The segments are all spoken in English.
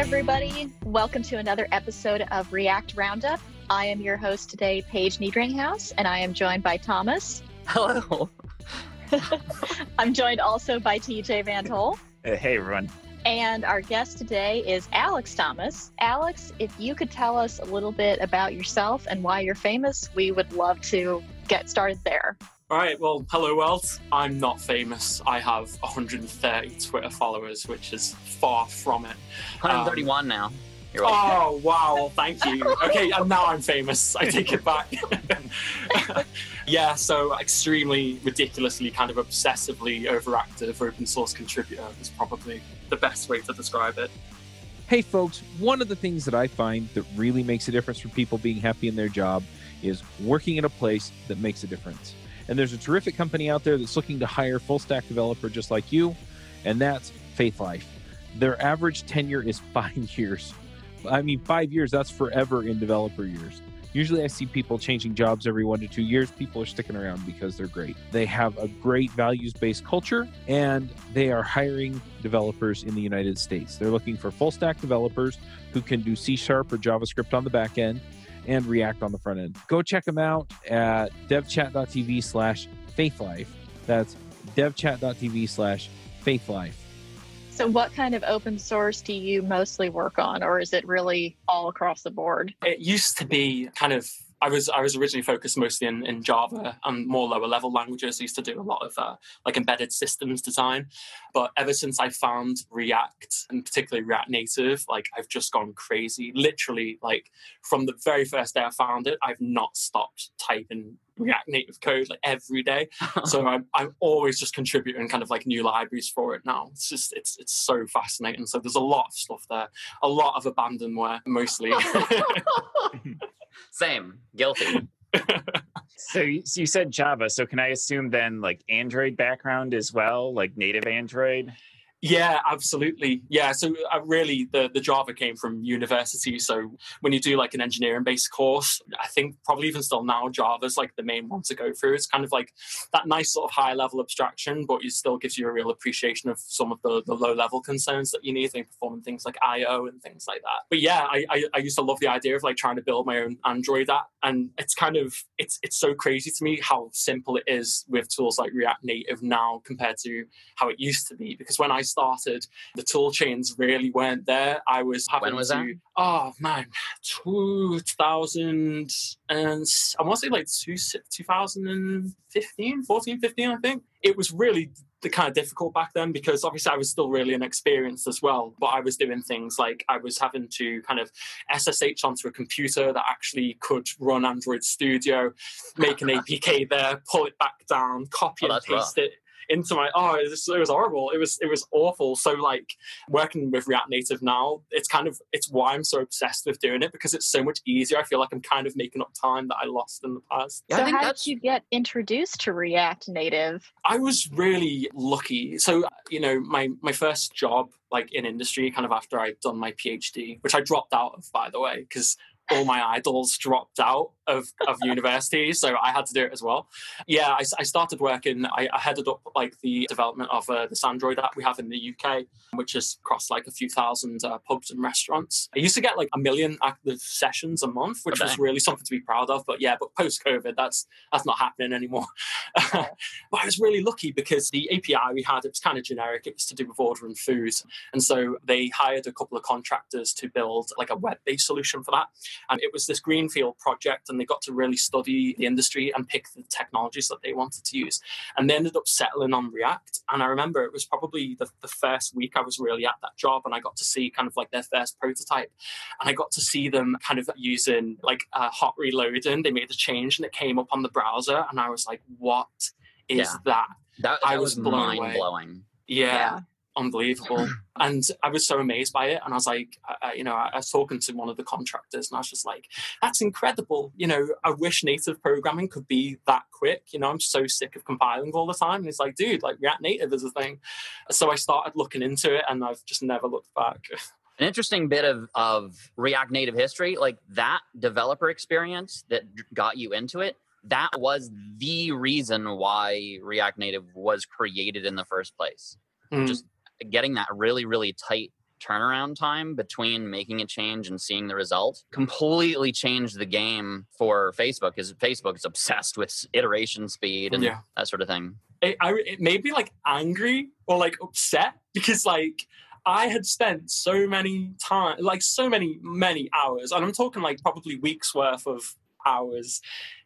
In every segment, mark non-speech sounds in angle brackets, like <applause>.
everybody. Welcome to another episode of React Roundup. I am your host today, Paige Niedringhaus, and I am joined by Thomas. Hello. <laughs> I'm joined also by TJ VanToll. Uh, hey, everyone. And our guest today is Alex Thomas. Alex, if you could tell us a little bit about yourself and why you're famous, we would love to get started there. All right, well, hello world. I'm not famous. I have 130 Twitter followers, which is far from it. 131 um, now. oh wow! Thank you. Okay, and now I'm famous. I take it back. <laughs> yeah, so extremely ridiculously, kind of obsessively overactive open source contributor is probably the best way to describe it. Hey, folks! One of the things that I find that really makes a difference for people being happy in their job is working at a place that makes a difference. And there's a terrific company out there that's looking to hire full stack developer just like you, and that's Faithlife. Their average tenure is <laughs> five years. I mean, five years, that's forever in developer years. Usually, I see people changing jobs every one to two years. People are sticking around because they're great. They have a great values based culture and they are hiring developers in the United States. They're looking for full stack developers who can do C sharp or JavaScript on the back end and React on the front end. Go check them out at devchat.tv slash faithlife. That's devchat.tv slash faithlife. So, what kind of open source do you mostly work on, or is it really all across the board? It used to be kind of I was I was originally focused mostly in, in Java and more lower level languages. I used to do a lot of uh, like embedded systems design, but ever since I found React and particularly React Native, like I've just gone crazy. Literally, like from the very first day I found it, I've not stopped typing React Native code like every day. <laughs> so I'm, I'm always just contributing kind of like new libraries for it now. It's just it's it's so fascinating. So there's a lot of stuff there, a lot of abandonware mostly. <laughs> <laughs> Same. Guilty. <laughs> so, you, so you said Java. So can I assume then like Android background as well, like native Android? Yeah, absolutely. Yeah, so uh, really the, the Java came from university. So when you do like an engineering based course, I think probably even still now Java's like the main one to go through. It's kind of like that nice sort of high level abstraction, but it still gives you a real appreciation of some of the, the low level concerns that you need in performing things like IO and things like that. But yeah, I, I, I used to love the idea of like trying to build my own Android app. And it's kind of it's it's so crazy to me how simple it is with tools like React Native now compared to how it used to be. Because when I started, the tool chains really weren't there. I was having when was to, that? oh man, 2000 and I want to say like 2015, 14, 15, I think. It was really the kind of difficult back then because obviously I was still really inexperienced as well. But I was doing things like I was having to kind of SSH onto a computer that actually could run Android Studio, make an APK there, pull it back down, copy Oh, and paste rough. it into my oh it was, it was horrible. It was it was awful. So like working with react native now it's kind of it's why i'm so obsessed with doing it because it's so much easier. I feel like i'm kind of making up time that i lost in the past. Yeah, I so, think how that's- did you get introduced to React Native? I was really lucky. So, you know, my my first job like in industry kind of after I'd done my PhD, which I dropped out of by the way because all my idols dropped out of, of university, so I had to do it as well. Yeah, I, I started working. I, I headed up like the development of uh, this Android app we have in the UK, which is across like a few thousand uh, pubs and restaurants. I used to get like a million active sessions a month, which was really something to be proud of. But yeah, but post COVID, that's that's not happening anymore. <laughs> but I was really lucky because the API we had it was kind of generic. It was to do with ordering food, and so they hired a couple of contractors to build like a web-based solution for that. And it was this greenfield project, and they got to really study the industry and pick the technologies that they wanted to use. And they ended up settling on React. And I remember it was probably the, the first week I was really at that job, and I got to see kind of like their first prototype. And I got to see them kind of using like uh, hot reloading. They made a change, and it came up on the browser, and I was like, "What is Yeah. that?" That, I was was, mind blowing. yeah, Yeah. Unbelievable. <clears throat> And i was so amazed by it and i was like I, you know I, I was talking to one of the contractors and i was just like that's incredible. You know i wish native programming could be that quick. You know i'm so sick of compiling all the time. And it's like dude like react native is a thing. So i started looking into it and i've just never looked back. <laughs> An interesting bit of, of React Native history, like that developer experience that got you into it, that was the reason why React Native was created in the first place. Mm. Just getting that really, really tight turnaround time between making a change and seeing the result completely changed the game for Facebook because Facebook is obsessed with iteration speed and Yeah. that sort of thing. it, I, it made me like angry or like upset <laughs> because like I had spent so many time, like so many many hours, and I'm talking like probably weeks worth of hours,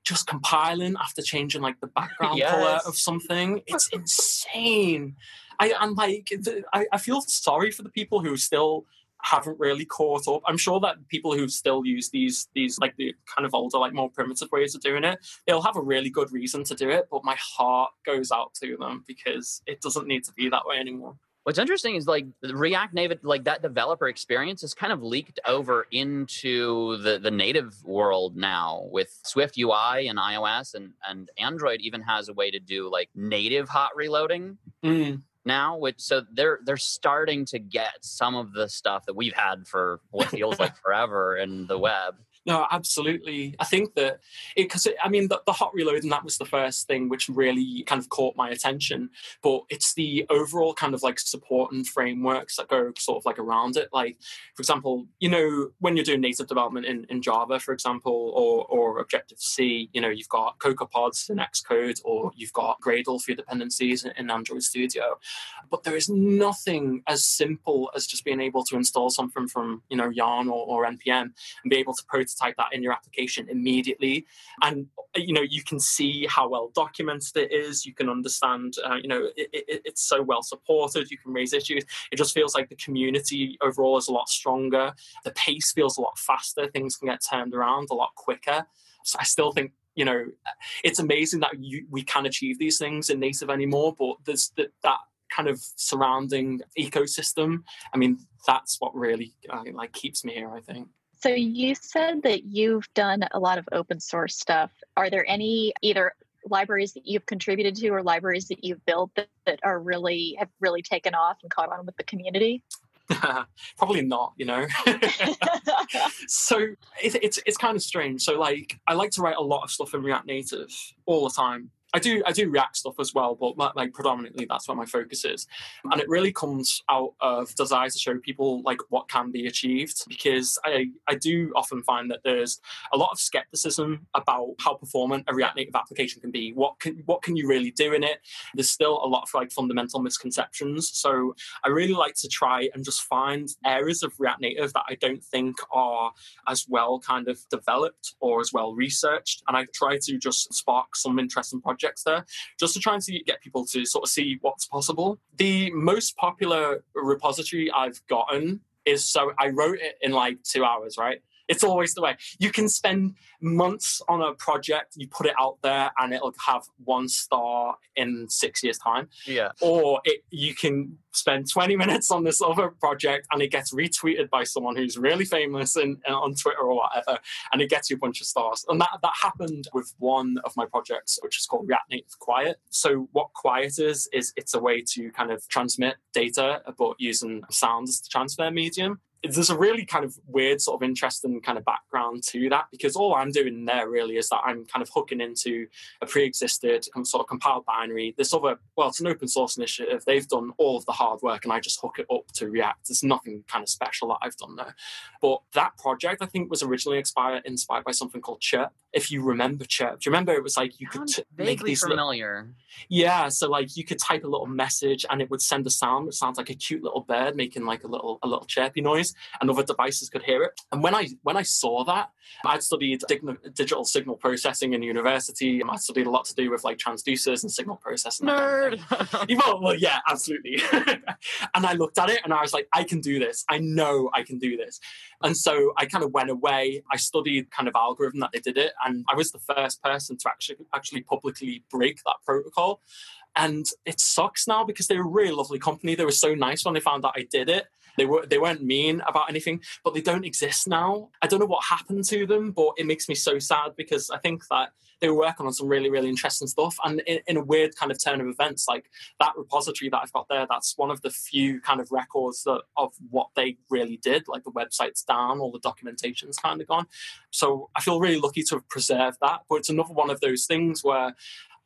just compiling after changing like the background color of something. It's insane. I I'm like I, I feel sorry for the people who still haven't really caught up. I'm sure that people who still use these these like the kind of older, like more primitive ways of doing it, they'll have a really good reason to do it. But my heart goes out to them because it doesn't need to be that way anymore. What's interesting is like the React Native, like that developer experience is kind of leaked over into the, the native world now with Swift UI and iOS and, and Android even has a way to do like native hot reloading mm. Now, which so they're they're starting to get some of the stuff that we've had for what feels like <laughs> forever in the web. No, absolutely. I think that it because I mean the, the hot and that was the first thing which really kind of caught my attention. But it's the overall kind of like support and frameworks that go sort of like around it. Like for example, you know when you're doing native development in, in Java, for example, or or Objective C, you know you've got CocoaPods in Xcode, or you've got Gradle for your dependencies in, in Android Studio. But there is nothing as simple as just being able to install something from you know Yarn or, or npm and be able to prototype that in your application immediately. And you know you can see how well documented it is. You can understand uh, you know it, it, it's so well supported. You can raise issues. It just feels like the community overall is a lot stronger. The pace feels a lot faster. Things can get turned around a lot quicker. So i still think you know it's amazing that you, we can achieve these things in native anymore but there's that, that kind of surrounding ecosystem i mean that's what really uh, like keeps me here i think So you said that you've done a lot of open source stuff. Are there any either libraries that you've contributed to or libraries that you've built that, that are really have really taken off and caught on with the community? <laughs> probably not you know <laughs> so it, it's it's kind of strange so like i like to write a lot of stuff in react native all the time I do I do React stuff as well, but like, like predominantly that's where my focus is, and it really comes out of desire to show people like what can be achieved because I I do often find that there's a lot of skepticism about how performant a React Native application can be. What can what can you really do in it? There's still a lot of like fundamental misconceptions. So I really like to try and just find areas of React Native that I don't think are as well kind of developed or as well researched, and I try to just spark some interesting projects there just to try and see, get people to sort of see what's possible. The most popular repository I've gotten is so I wrote it in like two hours, right? It's always the way. You can spend months on a project, you put it out there, and it'll have one star in six years' time. Yeah. Or it, you can spend 20 minutes on this other project and it gets retweeted by someone who's really famous in, uh, on Twitter or whatever, and it gets you a bunch of stars. And that, that happened with one of my projects, which is called React Native Quiet. So, what Quiet is, is it's a way to kind of transmit data, but using sound as the transfer medium there's a really kind of weird sort of interesting kind of background to that because all I'm doing there really is that I'm kind of hooking into a pre-existed sort of compiled binary. This other, well, it's an open source initiative. They've done all of the hard work and I just hook it up to React. There's nothing kind of special that I've done there. But that project I think was originally inspired inspired by something called Chirp. If you remember Chirp, do you remember it was like you could t- make vaguely these little- familiar. yeah, so like you could type a little message and it would send a sound which sounds like a cute little bird making like a little a little chirpy noise, and other devices could hear it. And when I when I saw that, I'd studied dig- digital signal processing in university. and I studied a lot to do with like transducers and signal processing. that kind of Nerd. <laughs> well, yeah, absolutely. <laughs> and I looked at it and I was like, I can do this. I know I can do this. And so I kind of went away. I studied kind of algorithm that they did it, and I was the first person to actually actually publicly break that protocol. And it sucks now because they were a really lovely company. They were so nice when they found out I did it. They were they weren't mean about anything, but they don't exist now. I don't know what happened to them, but it makes me so sad because I think that they were working on some really really interesting stuff. And in, in a weird kind of turn of events, like that repository that I've got there, that's one of the few kind of records that of what they really did. Like the website's down, all the documentation's kind of gone. So I feel really lucky to have preserved that. But it's another one of those things where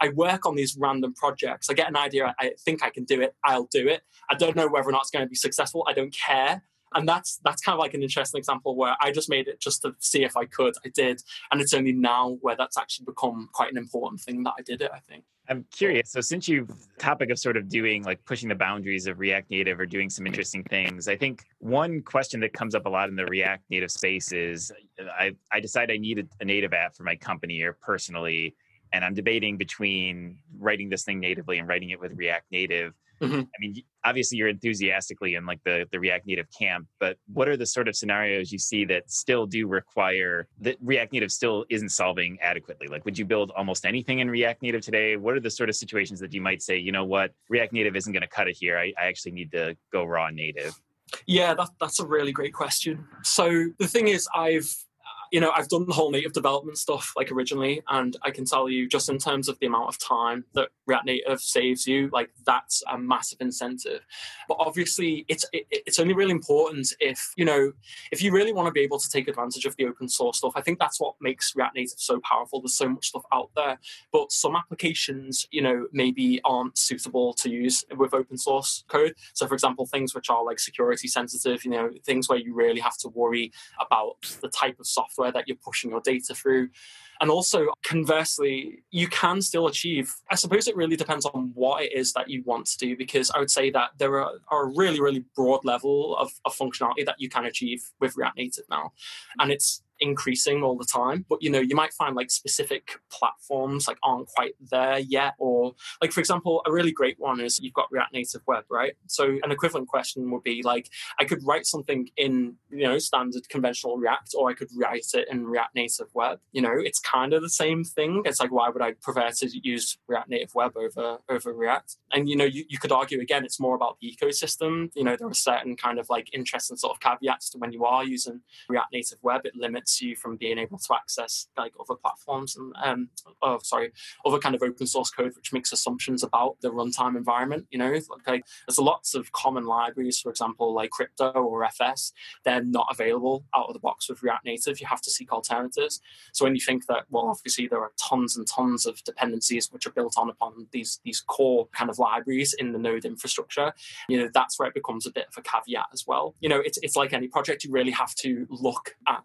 I work on these random projects. I get an idea, I think I can do it, I'll do it. I don't know whether or not it's going to be successful. I don't care. And that's that's kind of like an interesting example where I just made it just to see if I could. I did. And it's only now where that's actually become quite an important thing that I did it, I think. I'm curious. So since you've topic of sort of doing like pushing the boundaries of React Native or doing some interesting things, I think one question that comes up a lot in the React Native space is I, I decide I need a, a native app for my company or personally, and I'm debating between writing this thing natively and writing it with React Native. Mhm. I mean, obviously you're enthusiastically in like the the React Native camp, but what are the sort of scenarios you see that still do require that React Native still isn't solving adequately? Like, would you build almost anything in React Native today? What are the sort of situations that you might say, you know what, React Native isn't going to cut it here. I, I actually need to go raw native. Yeah, that, that's a really great question. So the thing is, I've you know I've done the whole native development stuff like originally, and I can tell you just in terms of the amount of time that React Native saves you, like that's a massive incentive. But obviously, it's it, it's only really important if you know if you really want to be able to take advantage of the open source stuff. I think that's what makes React Native so powerful. There's so much stuff out there, but some applications, you know, maybe aren't suitable to use with open source code. So, for example, things which are like security sensitive, you know, things where you really have to worry about the type of software that you're pushing your data through. And also, conversely, you can still achieve. I suppose it really depends on what it is that you want to do, because I would say that there are, are a really, really broad level of, of functionality that you can achieve with React Native now. And it's increasing all the time but you know you might find like specific platforms like aren't quite there yet or like for example a really great one is you've got react native web right? So an equivalent question would be like i could write something in you know standard conventional react or i could write it in react native web. You know it's kind of the same thing. It's like why would i prefer to use react native web over over react? And you know you, you could argue again it's more about the ecosystem. You know there are certain kind of like interesting sort of caveats to when you are using react native web it limits you from being able to access like other platforms and um oh sorry other kind of open source code which makes assumptions about the runtime environment you know? Like there's lots of common libraries for example like crypto or fs they're not available out of the box with react native you have to seek alternatives. So when you think that well obviously there are tons and tons of dependencies which are built on upon these these core kind of libraries in the node infrastructure you know that's where it becomes a bit of a caveat as well. You know it's, it's like any project you really have to look at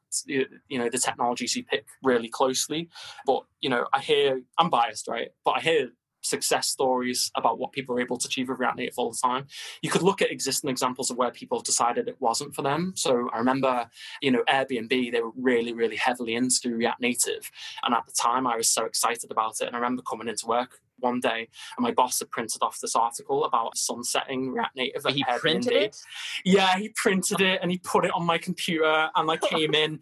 you know the technologies you pick really closely but you know i hear i'm biased right but i hear success stories about what people are able to achieve with React Native all the time. You could look at existing examples of where people have decided it wasn't for them. So I remember, you know, Airbnb, they were really, really heavily into React Native. And at the time, I was so excited about it. And I remember coming into work one day and my boss had printed off this article about sunsetting React Native. He printed it? Yeah, he printed it and he put it on my computer and I came in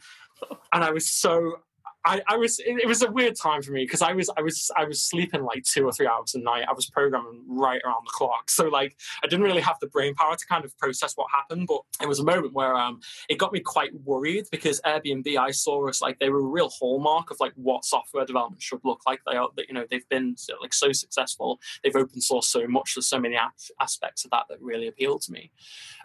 and I was so I, I was it, was a weird time for me because I was I was I was sleeping like two or three hours a night. I was programming right around the clock. So like I didn't really have the brain power to kind of process what happened. But it was a moment where um it got me quite worried because Airbnb I saw as like they were a real hallmark of like what software development should look like. They are you know they've been so, like so successful. They've open sourced so much. There's so many aspects of that that really appealed to me.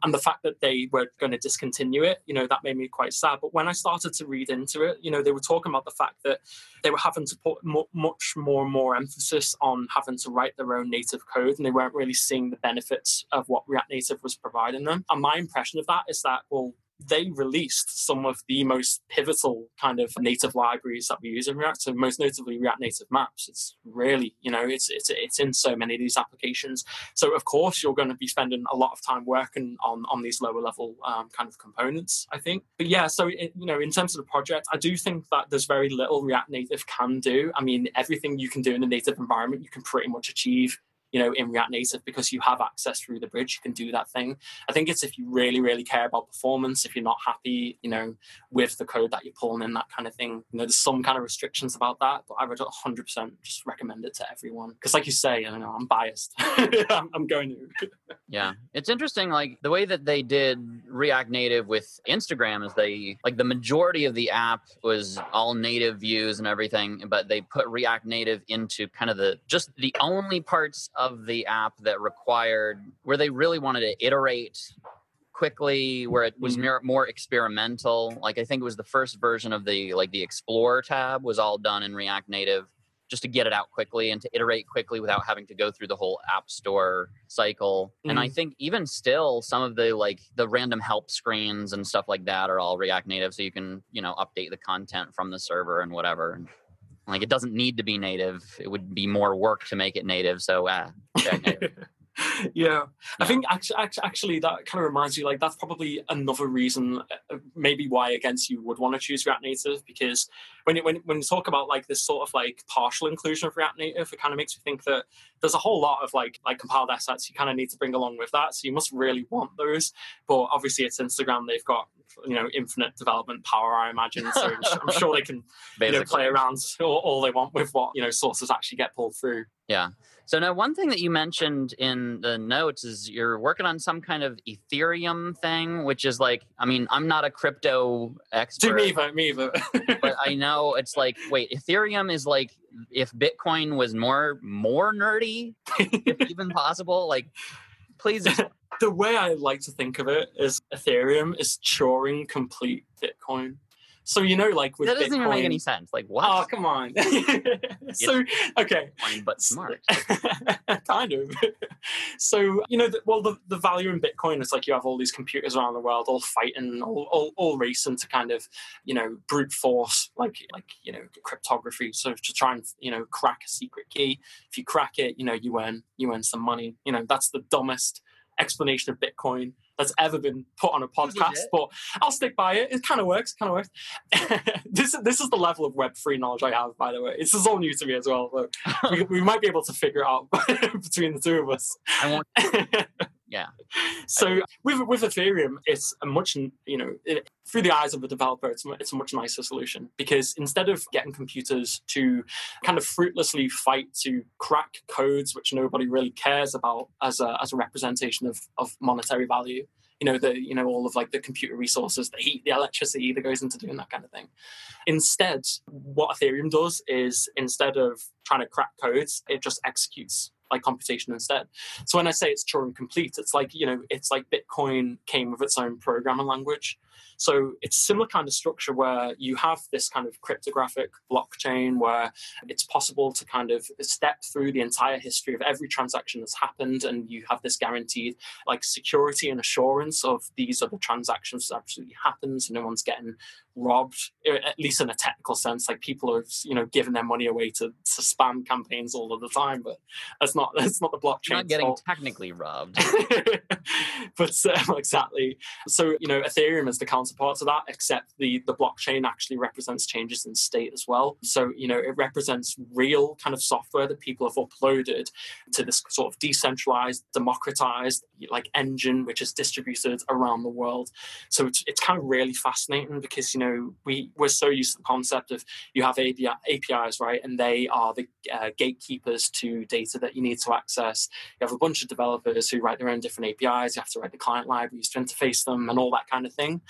And the fact that they were going to discontinue it, you know, that made me quite sad. But when I started to read into it, you know, they were talking about the fact that they were having to put much more and more emphasis on having to write their own native code, and they weren't really seeing the benefits of what React Native was providing them. And my impression of that is that, well, they released some of the most pivotal kind of native libraries that we use in React. So most notably React Native Maps. It's really, you know, it's it's it's in so many of these applications. So of course you're going to be spending a lot of time working on on these lower level um, kind of components. I think. But yeah, so it, you know, in terms of the project, I do think that there's very little React Native can do. I mean, everything you can do in a native environment, you can pretty much achieve you know, in React Native because you have access through the bridge. You can do that thing. I think it's if you really, really care about performance, if you're not happy, you know, with the code that you're pulling in, that kind of thing. You know, there's some kind of restrictions about that, but I would 100% just recommend it to everyone. Because, like you say, I know I'm biased. <laughs> I'm, I'm going to. <laughs> Yeah, it's interesting. Like the way that they did React Native with Instagram is they like the majority of the app was all native views and everything, but they put React Native into kind of the just the only parts of the app that required where they really wanted to iterate quickly where it was more, more experimental like i think it was the first version of the like the explore tab was all done in react native just to get it out quickly and to iterate quickly without having to go through the whole app store cycle. Mm. And I mm. think even still some of the like the random help screens and stuff like that are all React Native so you can, you know, update the content from the server and whatever. Like it doesn't need to be native. It would be more work to make it native. So ah, yeah. <laughs> yeah. I think actually, actually that kind of reminds me like that's probably another reason, uh, maybe why against you would want to choose React Native because when you, when when you talk about like this sort of like partial inclusion of React Native, it kind of makes me think that there's a whole lot of like like compiled assets you kind of need to bring along with that. So you must really want those. But obviously, it's Instagram. They've got you know infinite development power, I imagine. So I'm sure they can you know, play around all, all they want with what you know sources actually get pulled through. Yeah. So now one thing that you mentioned in the notes is you're working on some kind of Ethereum thing, which is like, I mean, I'm not a crypto expert. To me either, me either. but I <laughs> know it's like, wait, Ethereum is like if Bitcoin was more more nerdy, if even possible. Like, please. <laughs> the way I like to think of it is Ethereum is Turing complete Bitcoin. So you know, like with that doesn't Bitcoin, even make any sense. Like what? Oh, come on. <laughs> <laughs> so okay, but smart. <laughs> kind of. so you know, the, well, the, the value in Bitcoin is like you have all these computers around the world all fighting, all, all, all racing to kind of you know brute force like like you know cryptography. So to try and you know crack a secret key. If you crack it, you know you earn you earn some money. You know that's the dumbest explanation of Bitcoin that's ever been put on a podcast, but I'll stick by it. It kind of works. Kind of works. <laughs> this this is the level of Web three knowledge I have. By the way, this is all new to me as well. So <laughs> we, we might be able to figure it out <laughs> between the two of us. I want. Yeah. So with with Ethereum, it's a much you know it, through the eyes of the developer, it's, it's a much nicer solution because instead of getting computers to kind of fruitlessly fight to crack codes which nobody really cares about as a as a representation of of monetary value, you know the you know all of like the computer resources the heat the electricity that goes into doing that kind of thing instead what ethereum does is instead of trying to crack codes it just executes like computation instead. So when I say it's Turing complete, it's like you know it's like Bitcoin came with its own programming language. So it's a similar kind of structure where you have this kind of cryptographic blockchain where it's possible to kind of step through the entire history of every transaction that's happened, and you have this guaranteed like security and assurance of these are the transactions that absolutely happens. And no one's getting robbed, at least in a technical sense. Like people are, you know, giving their money away to, to spam campaigns all of the time, but that's not <laughs> that's not the blockchain. Not getting fault. technically robbed, <laughs> but uh, <laughs> exactly. So you know, Ethereum is the counterpart to that, except the the blockchain actually represents changes in state as well. So you know, it represents real kind of software that people have uploaded to this sort of decentralized, democratized like engine, which is distributed around the world. So it's it's kind of really fascinating because you know know, we we're so used to the concept of you have API, APIs, right, and they are the uh, gatekeepers to data that you need to access. You have a bunch of developers who write their own different APIs. You have to write the client libraries to interface them and all that kind of thing.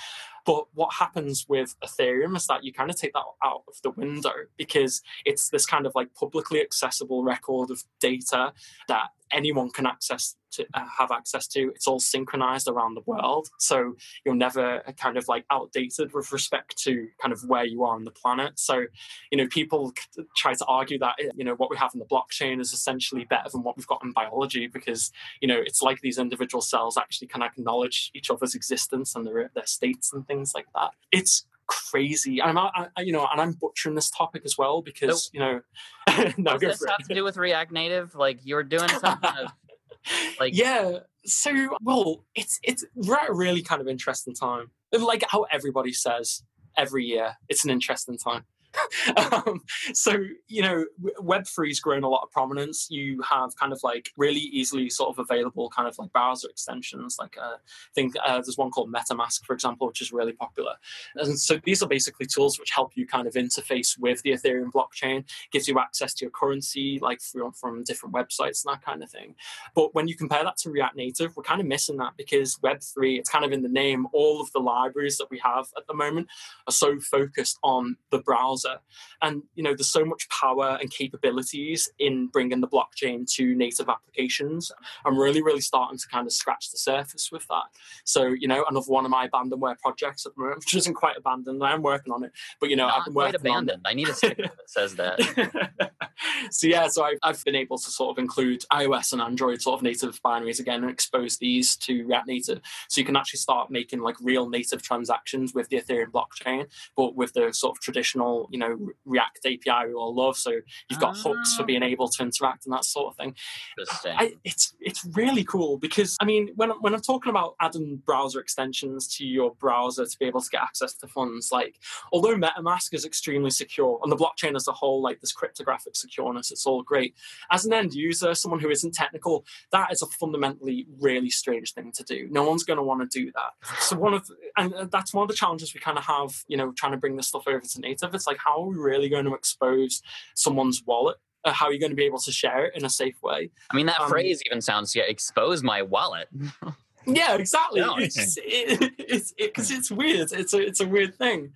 But what happens with Ethereum is that you kind of take that out of the window because it's this kind of like publicly accessible record of data that anyone can access to uh, have access to. It's all synchronized around the world, so you're never uh, kind of like outdated with respect to kind of where you are on the planet. So, you know, people try to argue that you know what we have in the blockchain is essentially better than what we've got in biology because you know it's like these individual cells actually can acknowledge each other's existence and their their states and things things like that. It's crazy. I'm, I, you know, and I'm butchering this topic as well because, you know, <laughs> no, Does this have to do with React Native? Like you're doing <laughs> something of, like yeah. So well, it's it's really kind of interesting time. Like how everybody says every year, it's an interesting time. <laughs> um, so you know web3's grown a lot of prominence. You have kind of like really easily sort of available kind of like browser extensions like uh, i think uh, there's one called metamask for example which is really popular. And so these are basically tools which help you kind of interface with the ethereum blockchain gives you access to your currency like from, from different websites and that kind of thing. But when you compare that to react native we're kind of missing that because web3 it's kind of in the name. All of the libraries that we have at the moment are so focused on the browser browser. And you know, there's so much power and capabilities in bringing the blockchain to native applications. I'm really, really starting to kind of scratch the surface with that. So, you know, another one of my abandonware projects at the moment, <laughs> which isn't quite abandoned. I am working on it, but you know, Not I've been quite working abandoned. I need a sticker that says that. <laughs> so yeah, so I've, I've been able to sort of include iOS and Android sort of native binaries again and expose these to React Native, so you can actually start making like real native transactions with the Ethereum blockchain, but with the sort of traditional, you know, React API we all love. So you've got hooks for Ah. being able to interact and that sort of thing. I, it's it's really cool because I mean when I'm- when I'm talking about adding browser extensions to your browser to be able to get access to funds, like although MetaMask is extremely secure and the blockchain as a whole, like this cryptographic secureness, it's all great. As an end user, someone who isn't technical, that is a fundamentally really strange thing to do. No one's going to want to do that. So one of and that's one of the challenges we kind of have, you know, trying to bring this stuff over to native. It's like how are we really going to expose someone's wallet? Uh, how are you going to be able to share it in a safe way? I mean, that um, phrase even sounds yeah. Expose my wallet. <laughs> Yeah, exactly. No. It's it, <laughs> it's because it's weird. It's a it's a weird thing.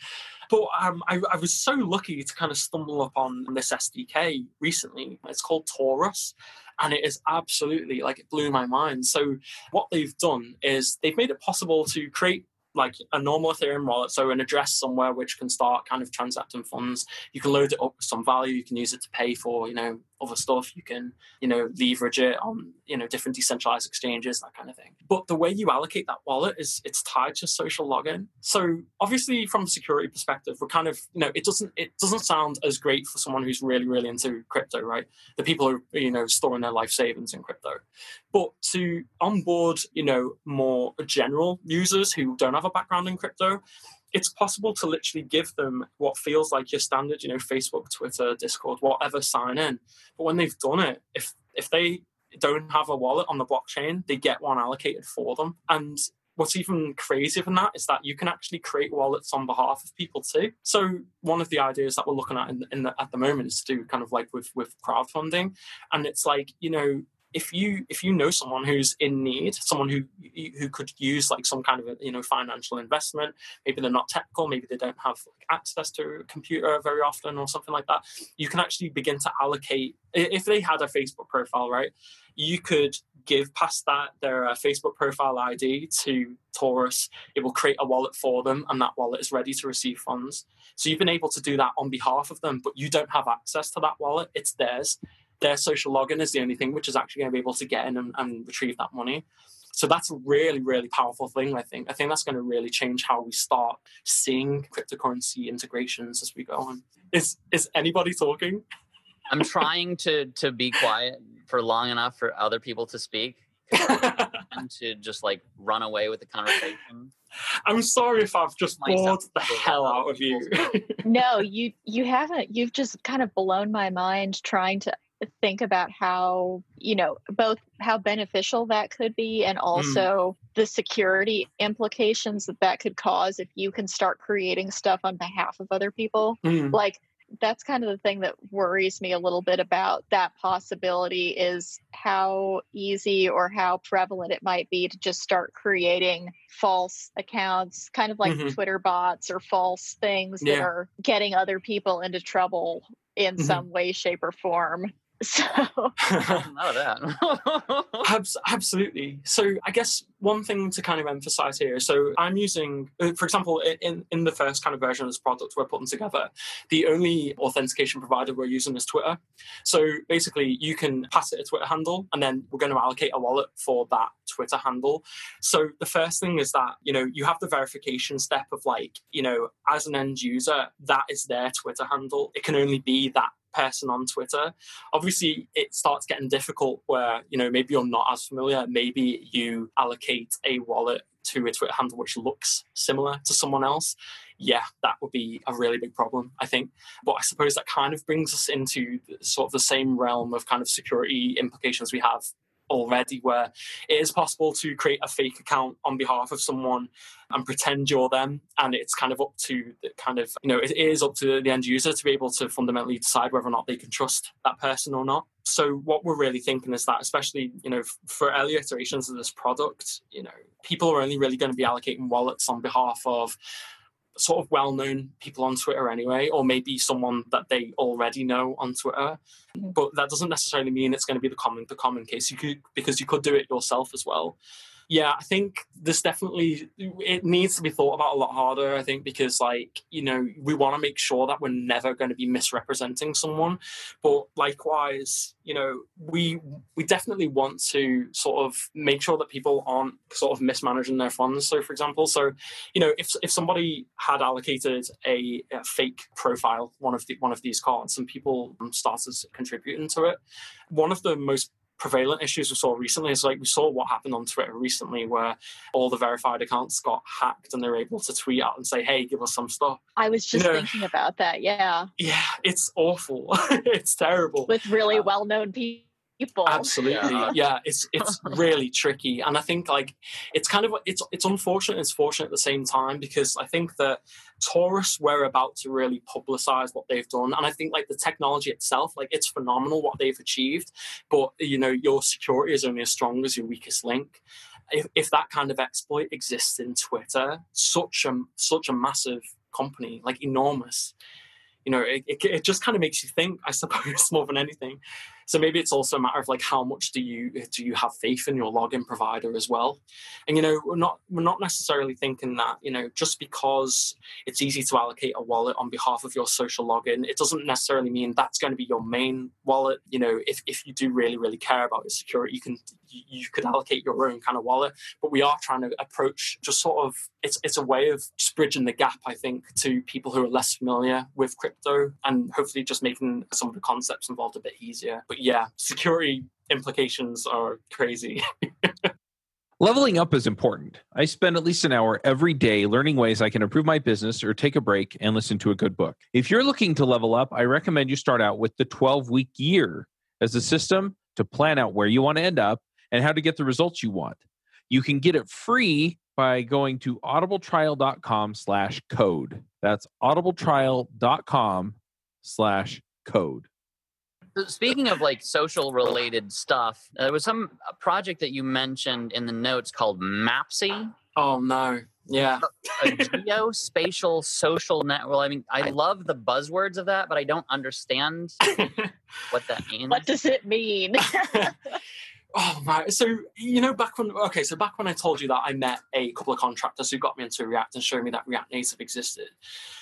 But um, I, I was so lucky to kind of stumble upon this SDK recently. It's called Torus, and it is absolutely like it blew my mind. So what they've done is they've made it possible to create like a normal Ethereum wallet, so an address somewhere which can start kind of transacting funds. You can load it up with some value. You can use it to pay for you know other stuff. You can you know leverage it on you know different decentralized exchanges, that kind of thing. But the way you allocate that wallet is it's tied to social login. So obviously, from a security perspective, we're kind of you know it doesn't it doesn't sound as great for someone who's really really into crypto, right? The people who you know storing their life savings in crypto. But to onboard, you know, more general users who don't have a background in crypto, it's possible to literally give them what feels like your standard, you know, Facebook, Twitter, Discord, whatever sign in. But when they've done it, if if they don't have a wallet on the blockchain, they get one allocated for them. And what's even crazier than that is that you can actually create wallets on behalf of people too. So one of the ideas that we're looking at in, in the, at the moment is to do kind of like with with crowdfunding, and it's like you know if you if you know someone who's in need, someone who who could use like some kind of a, you know financial investment, maybe they're not technical, maybe they don't have access to a computer very often or something like that, you can actually begin to allocate. If they had a Facebook profile, right, you could give past that their uh, Facebook profile ID to Torus. It will create a wallet for them, and that wallet is ready to receive funds. So you've been able to do that on behalf of them, but you don't have access to that wallet; it's theirs their social login is the only thing which is actually going to be able to get in and, and retrieve that money. So that's a really, really powerful thing, I think. I think that's going to really change how we start seeing cryptocurrency integrations as we go on. Is is anybody talking? I'm trying to to be quiet for long enough for other people to speak <laughs> and to just like run away with the conversation. I'm sorry if I've just bored the hell out of you. no you you haven't you've just kind of blown my mind trying to think about how you know both how beneficial that could be and also the security implications that that could cause if you can start creating stuff on behalf of other people. Mm, like that's kind of the thing that worries me a little bit about that possibility is how easy or how prevalent it might be to just start creating false accounts kind of like Mhm. twitter bots or false things that are getting other people into trouble in Mhm. some way shape or form <laughs> so <laughs> None that. <laughs> Abs- absolutely. So I guess one thing to kind of emphasize here. So I'm using, uh, for example, in in the first kind of version of this product we're putting together, the only authentication provider we're using is Twitter. So basically, you can pass it a Twitter handle, and then we're going to allocate a wallet for that Twitter handle. So the first thing is that you know you have the verification step of like you know as an end user that is their Twitter handle. It can only be that person on Twitter. Obviously it starts getting difficult where you know maybe you're not as familiar. Maybe you allocate a wallet to a twitter handle which looks similar to someone else. Yeah that would be a really big problem i think. But i suppose that kind of brings us into sort of the same realm of kind of security implications we have already where it is possible to create a fake account on behalf of someone and pretend you're them. And it's kind of up to the kind of you know it is up to the end user to be able to fundamentally decide whether or not they can trust that person or not. So what we're really thinking is that especially you know for early iterations of this product you know people are only really going to be allocating wallets on behalf of sort of well-known people on Twitter anyway, or maybe someone that they already know on Twitter. Mhm. But that doesn't necessarily mean it's going to be the common the common case. You could because you could do it yourself as well. Yeah, I think there's definitely it needs to be thought about a lot harder. I think because like you know we want to make sure that we're never going to be misrepresenting someone, but likewise, you know we we definitely want to sort of make sure that people aren't sort of mismanaging their funds. So, for example, so you know if if somebody had allocated a, a fake profile one of the one of these cards and people started contributing to it, one of the most prevalent issues we saw recently is like we saw what happened on Twitter recently where all the verified accounts got hacked and they're able to tweet out and say, hey, give us some stuff. I was just know- thinking about that. Yeah. Yeah, it's awful. <laughs> it's terrible. With really Uh, well known people. Absolutely, Yeah. yeah. It's it's <laughs> really tricky, and I think like it's kind of it's it's unfortunate. It's fortunate at the same time because I think that Torus were about to really publicize what they've done, and I think like the technology itself, like it's phenomenal what they've achieved, but you know your security is only as strong as your weakest link. If, if that kind of exploit exists in Twitter, such a such a massive company, like enormous, you know, it, it, it just kind of makes you think, I suppose, <laughs> more than anything. So maybe it's also a matter of like how much do you do you have faith in your login provider as well? And you know, we're not we're not necessarily thinking that you know just because it's easy to allocate a wallet on behalf of your social login, it doesn't necessarily mean that's going to be your main wallet. You know, if if you do really really care about your security, you can you, could allocate your own kind of wallet. But we are trying to approach just sort of it's it's a way of just bridging the gap, I think, to people who are less familiar with crypto and hopefully just making some of the concepts involved a bit easier. But yeah, security implications are crazy. <laughs> Leveling up is important. I spend at least an hour every day learning ways I can improve my business or take a break and listen to a good book. If you're looking to level up, I recommend you start out with the 12 week year as a system to plan out where you want to end up and how to get the results you want. You can get it free by going to audibletrial.com slash code. That's audibletrial.com slash code. So Speaking of like social related stuff, uh, there was some a project that you mentioned in the notes called Mapsy, oh no. Yeah. a geospatial social network. Well, I mean, I love the buzzwords of that, but I don't understand <laughs> what that means. What does it mean? <laughs> oh my so you know back when okay so back when i told you that i met a couple of contractors who got me into react and showed me that react native existed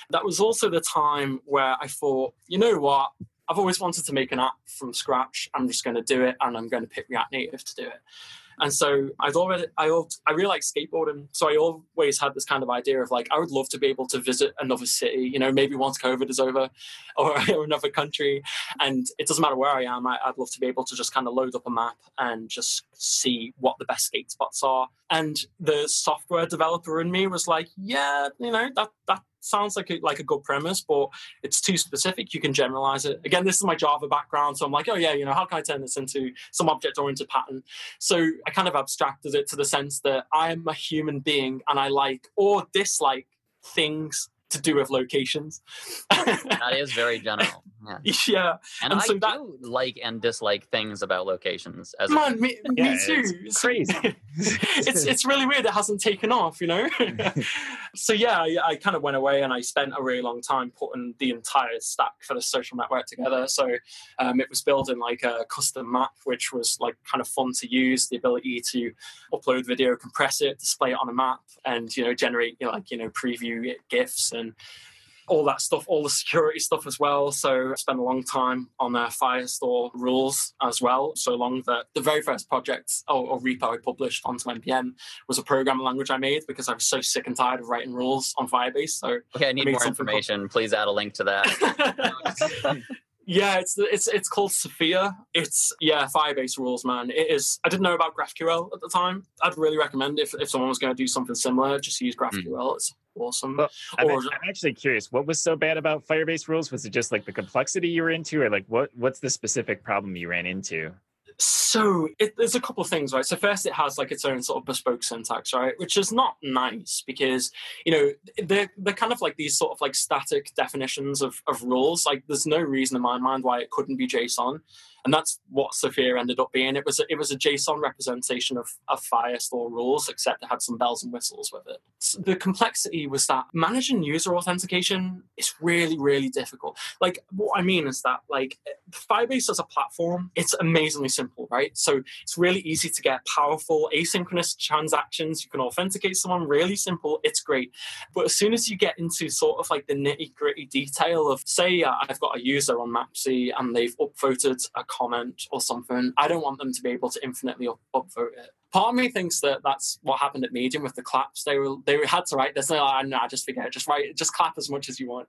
that was also the time where i thought you know what i've always wanted to make an app from scratch i'm just going to do it and i'm going to pick react native to do it and so I'd already, I, I really like skateboarding. So I always had this kind of idea of like, I would love to be able to visit another city, you know, maybe once COVID is over or, <laughs> or another country. And it doesn't matter where I am, I, I'd love to be able to just kind of load up a map and just see what the best skate spots are. And the software developer in me was like, yeah, you know, that, that sounds like a, like a good premise, but it's too specific. You can generalize it. Again, this is my Java background. So I'm like, oh yeah, you know, how can I turn this into some object oriented pattern? So I kind of abstracted it to the sense that I am a human being and I like or dislike things to do with locations. that is very general. <laughs> Yeah. <laughs> yeah, And, And I so do that- like and dislike things about locations. As a- man, me, <laughs> Yeah, me too. <laughs> it's crazy. it's it's really weird. It hasn't taken off, you know. so yeah, I, I kind of went away and I spent a really long time putting the entire stack for the social network together. So um, it was building like a custom map, which was like kind of fun to use. The ability to upload video, compress it, display it on a map, and you know generate you know, like you know preview gifs and all that stuff, all the security stuff as well. So I spent a long time on uh, Firestore rules as well. So long that the very first project or, or repo I published onto NPM was a programming language I made because I was so sick and tired of writing rules on Firebase. So okay, I need made more something called- information. Please add a link to that. <laughs> yeah, it's it's it's called Sofia. It's yeah, Firebase rules, man. It is. I didn't know about GraphQL at the time. I'd really recommend if if someone was going to do something similar, just use GraphQL. It's awesome. Well, I'm, oh, Or- I'm actually curious. What was so bad about Firebase rules? Was it just like the complexity you were into, or like what? What's the specific problem you ran into? So it, there's a couple of things, right? So first, it has like its own sort of bespoke syntax, right, which is not nice because you know they're they're kind of like these sort of like static definitions of of rules. Like there's no reason in my mind why it couldn't be JSON. And that's what Sofia ended up being. It was a, it was a JSON representation of, of Firestore rules, except it had some bells and whistles with it. So the complexity was that managing user authentication is really really difficult. Like what I mean is that like Firebase as a platform, it's amazingly simple, right? So it's really easy to get powerful asynchronous transactions. You can authenticate someone really simple. It's great, but as soon as you get into sort of like the nitty gritty detail of say uh, I've got a user on Mapsy and they've upvoted a comment or something, I don't want them to be able to infinitely up- upvote it. Part of me thinks that that's what happened at Medium with the claps. They were they had to write this. No, like, ah, nah, just forget it. Just write, just clap as much as you want.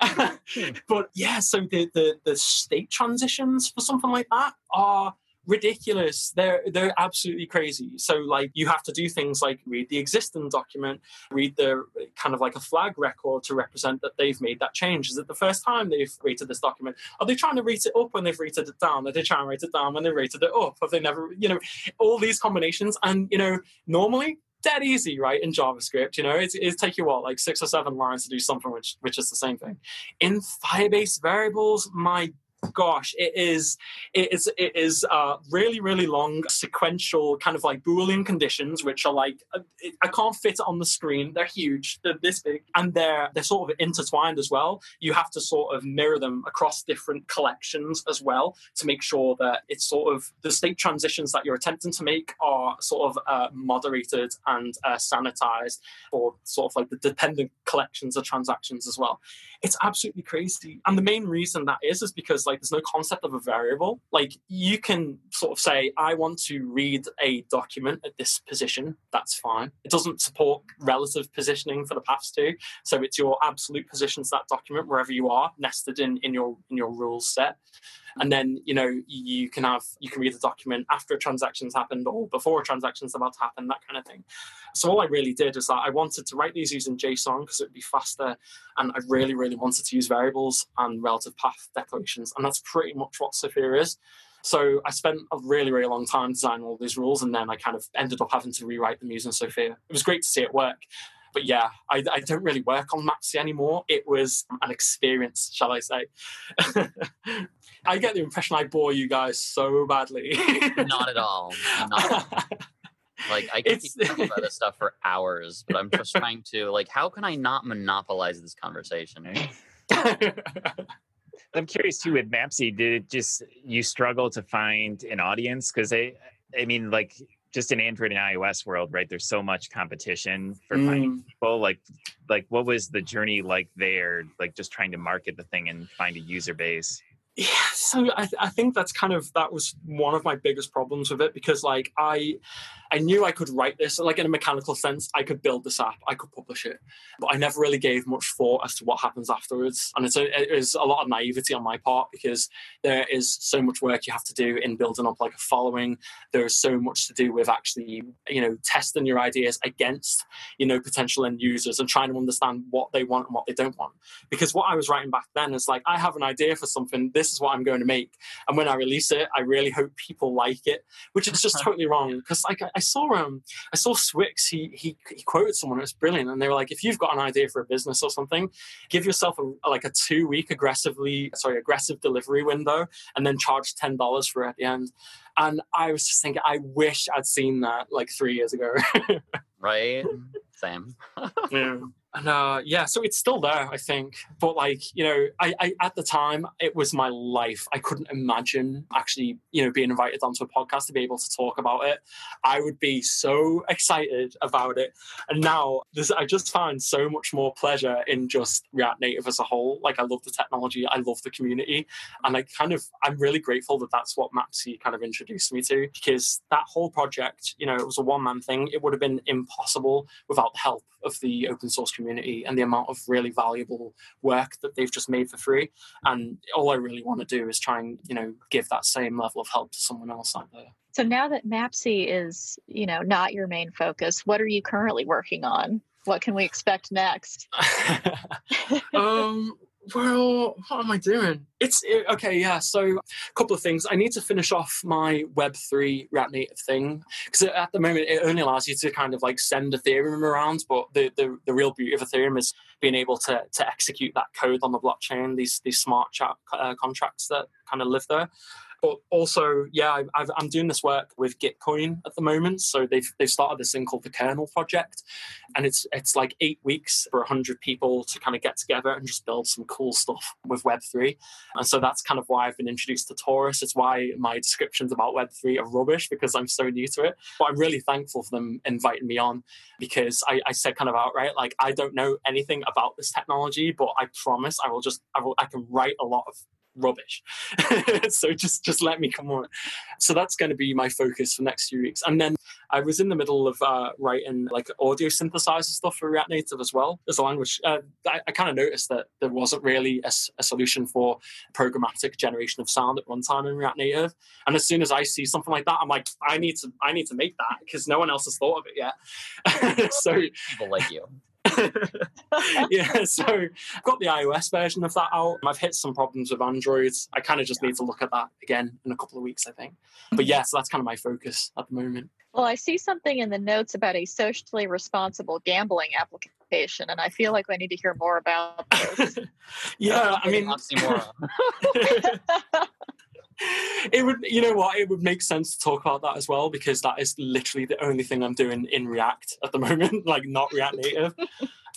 <laughs> <laughs> but yeah, so the, the the state transitions for something like that are ridiculous. They're they're absolutely crazy. So like you have to do things like read the existing document, read the kind of like a flag record to represent that they've made that change. Is it the first time they've rated this document? Are they trying to rate it up when they've rated it down? Are they trying to rate it down when they rated it up? Have they never, you know, all these combinations? And you know, normally dead easy, right? In JavaScript, you know, it's, it's take you what, like six or seven lines to do something which which is the same thing. In Firebase variables, my gosh, it is it is it is uh, really really long sequential kind of like Boolean conditions, which are like uh, I can't fit it on the screen. They're huge. They're this big, and they're they're sort of intertwined as well. You have to sort of mirror them across different collections as well to make sure that it's sort of the state transitions that you're attempting to make are sort of uh, moderated and uh, sanitized for sort of like the dependent collections of transactions as well. It's absolutely crazy, and the main reason that is is because like like there's no concept of a variable. Like you can sort of say, I want to read a document at this position. That's fine. It doesn't support relative positioning for the paths to. So it's your absolute position to that document wherever you are, nested in, in your in your rules set and then you know you can have you can read the document after a transaction's happened or before a transaction's about to happen that kind of thing so all i really did is that i wanted to write these using json because it would be faster and i really really wanted to use variables and relative path declarations and that's pretty much what Sofia is so I spent a really, really long time designing all these rules, and then I kind of ended up having to rewrite them using Sofia. It was great to see it work. But yeah, I, I don't really work on Mapsy anymore. It was an experience, shall I say. <laughs> I get the impression I bore you guys so badly. Not at all. Not at all. <laughs> Like I can keep talking about this <laughs> stuff for hours, but I'm just trying to like, how can I not monopolize this conversation? <laughs> I'm curious too with Mapsy, did it just you struggle to find an audience? Because I I mean like just in Android and iOS world, right? There's so much competition for mm. finding people. Like like what was the journey like there? Like just trying to market the thing and find a user base? Yeah, so I, th- I think that's kind of that was one of my biggest problems with it because like I I knew I could write this, like in a mechanical sense, I could build this app, I could publish it, but I never really gave much thought as to what happens afterwards. And it's a, it is a lot of naivety on my part because there is so much work you have to do in building up like a following. There is so much to do with actually, you know, testing your ideas against, you know, potential end users and trying to understand what they want and what they don't want. Because what I was writing back then is like, I have an idea for something, this is what I'm going to make. And when I release it, I really hope people like it, which is just <laughs> totally wrong. Because like I saw um I saw swyx he, he he quoted someone it was brilliant and they were like if you've got an idea for a business or something give yourself a, like a two week aggressively sorry aggressive delivery window and then charge ten dollars for it at the end. And I was just thinking I wish I'd seen that like three years ago. <laughs> Right? Same. <laughs> Yeah and uh, yeah, so it's still there, I think. But like, you know, I, I, at the time it was my life. I couldn't imagine actually, you know, being invited onto a podcast to be able to talk about it. I would be so excited about it. And now this, I just find so much more pleasure in just React Native as a whole. Like, I love the technology, I love the community, and I kind of I'm really grateful that that's what Mapsy kind of introduced me to because that whole project, you know, it was a one man thing. It would have been impossible without the help of the open source community and the amount of really valuable work that they've just made for free. And all I really want to do is try and, you know, give that same level of help to someone else out there. So now that Mapsy is, you know, not your main focus, what are you currently working on? What can we expect next? <laughs> um, well, what am I doing? It's it, okay, yeah. So, a couple of things. I need to finish off my Web3 React Native thing because at the moment it only allows you to kind of like send Ethereum around, but the, the, the real beauty of Ethereum is being able to, to execute that code on the blockchain, these, these smart chat uh, contracts that kind of live there but also, yeah, i am doing this work with Gitcoin at the moment. So they've they've started this thing called the Kernel Project, and it's it's like eight weeks for hundred people to kind of get together and just build some cool stuff with Web three. And so that's kind of why I've been introduced to Torus. It's why my descriptions about Web three are rubbish because I'm so new to it. But I'm really thankful for them inviting me on because I, I said kind of outright like I don't know anything about this technology, but I promise I will just I will I can write a lot of rubbish. <laughs> so just just let me come on. So that's going to be my focus for next few weeks. And then I was in the middle of uh, writing like audio synthesizer stuff for React Native as well as a language. Uh, I, I kind of noticed that there wasn't really a, a, solution for programmatic generation of sound at runtime in React Native. And as soon as I see something like that, I'm like, I need to I need to make that because no one else has thought of it yet. <laughs> so people like you. <laughs> yeah, so I've got the iOS version of that out. I've hit some problems with Android. I kind of just yeah. need to look at that again in a couple of weeks, I think. But yeah, so that's kind of my focus at the moment. Well, I see something in the notes about a socially responsible gambling application, and I feel like I need to hear more about <laughs> this. yeah, I mean, <laughs> it would you know what it would make sense to talk about that as well because that is literally the only thing i'm doing in react at the <laughs> moment like not react native